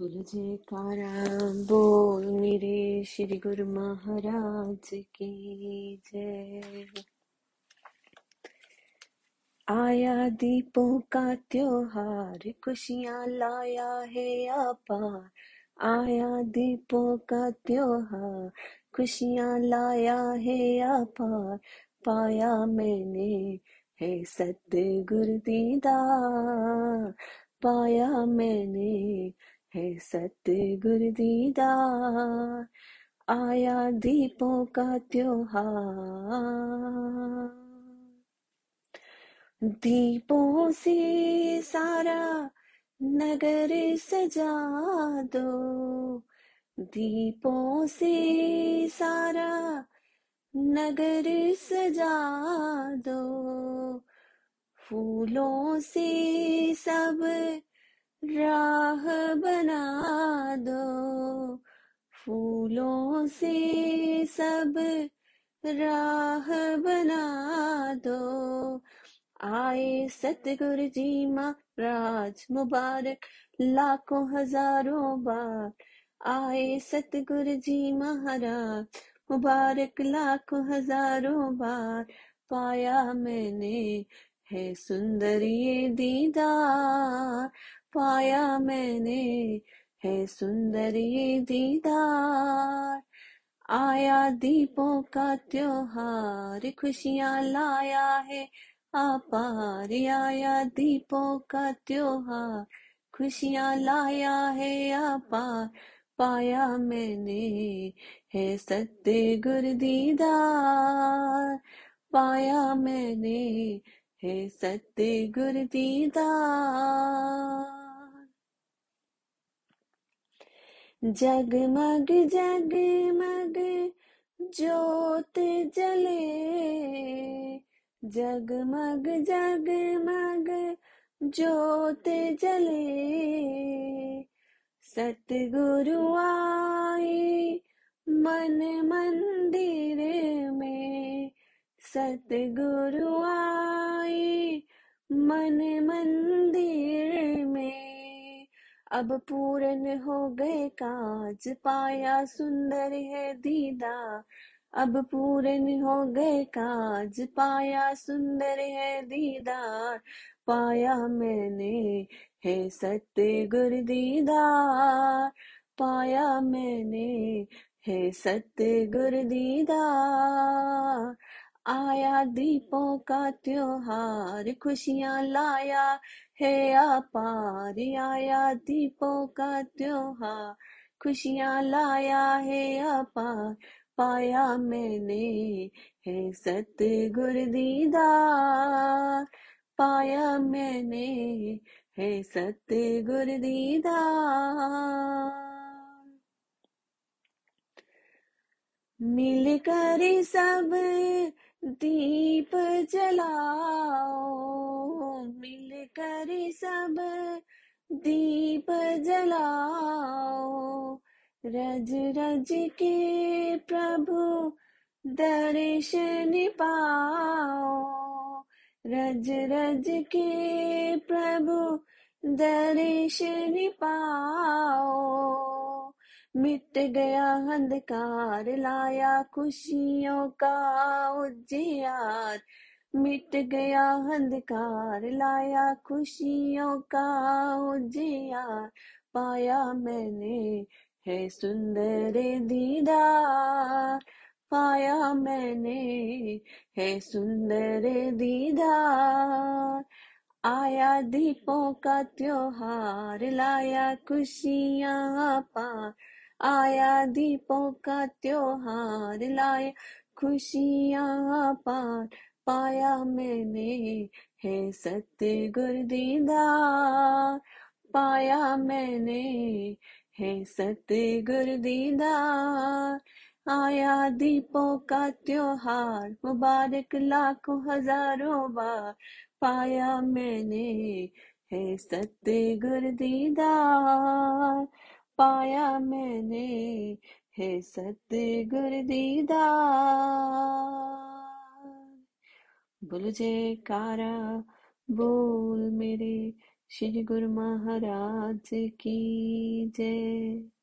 बोल जयकारा बोल मेरे श्री गुरु महाराज की जय। आया दीपों का त्योहार, खुशियाँ लाया है अपार आया दीपों का त्योहार, खुशियाँ लाया है अपार पाया मैंने है सतगुरु दीदा। पाया मैंने है सतगुरु दीदार आया दीपों का त्योहार। दीपों से सारा नगर सजा दो। दीपों से सारा नगर सजा दो। फूलों से सब राह बना दो। फूलों से सब राह बना दो। आए सतगुरु जी महाराज, मुबारक, लाखों हज़ारों बार। आए सतगुरु जी महाराज, मुबारक, लाखों हज़ारों बार। पाया मैंने है सुंदर ये दीदार, पाया मैंने है सुंदर ये दीदार। आया दीपों का त्योहार, खुशियाँ लाया है अपार आया दीपों का त्योहार, खुशियाँ लाया है अपार पाया मैंने है सत्य गुरु दीदार। पाया मैंने है गुरु दीदार। जगमग जगमग ज्योत जले। जगमग जगमग ज्योत जले। सतगुरु आए मन मंदिर में। सतगुरु आए मन मंदिर में। अब पूर्ण हो गए काज, पाया सुंदर है दीदा। अब पूर्ण हो गए काज, पाया सुंदर है दीदार पाया मैंने है सत्य गुरु दीदार पाया मैंने है सत्य गुरु दीदार आया, दीपों का त्योहार, खुशियाँ लाया, है अपार आया, दीपों का त्योहार, खुशियाँ लाया, है अपार, पाया मैंने, है सत्य गुरु दीदार, पाया मैंने, है सत्य गुरु दीदार। मिलकर सब दीप जलाओ, मिलकर सब दीप जलाओ। रज रज के प्रभु दर्शन पाओ रज रज के प्रभु दर्शन पाओ मिट गया अंधकार, लाया खुशियों का उजियार। मिट गया अंधकार, लाया खुशियों का उजियार। पाया मैंने है सुंदर दीदार। पाया मैंने है सुंदर दीदार। आया दीपों का त्योहार, लाया खुशियाँ पार। आया दीपों का त्योहार लाया खुशियाँ पार पाया मैंने है सत्य गुरु पाया मैंने है सत्य गुरु आया दीपों का त्योहार, मुबारक लाखों हज़ारों बार। पाया मैंने है सत्य गुरु पाया मैंने है सतगुर गुरु दीदार। बोल जयकारा, बोल मेरे श्री गुरु महाराज की जय।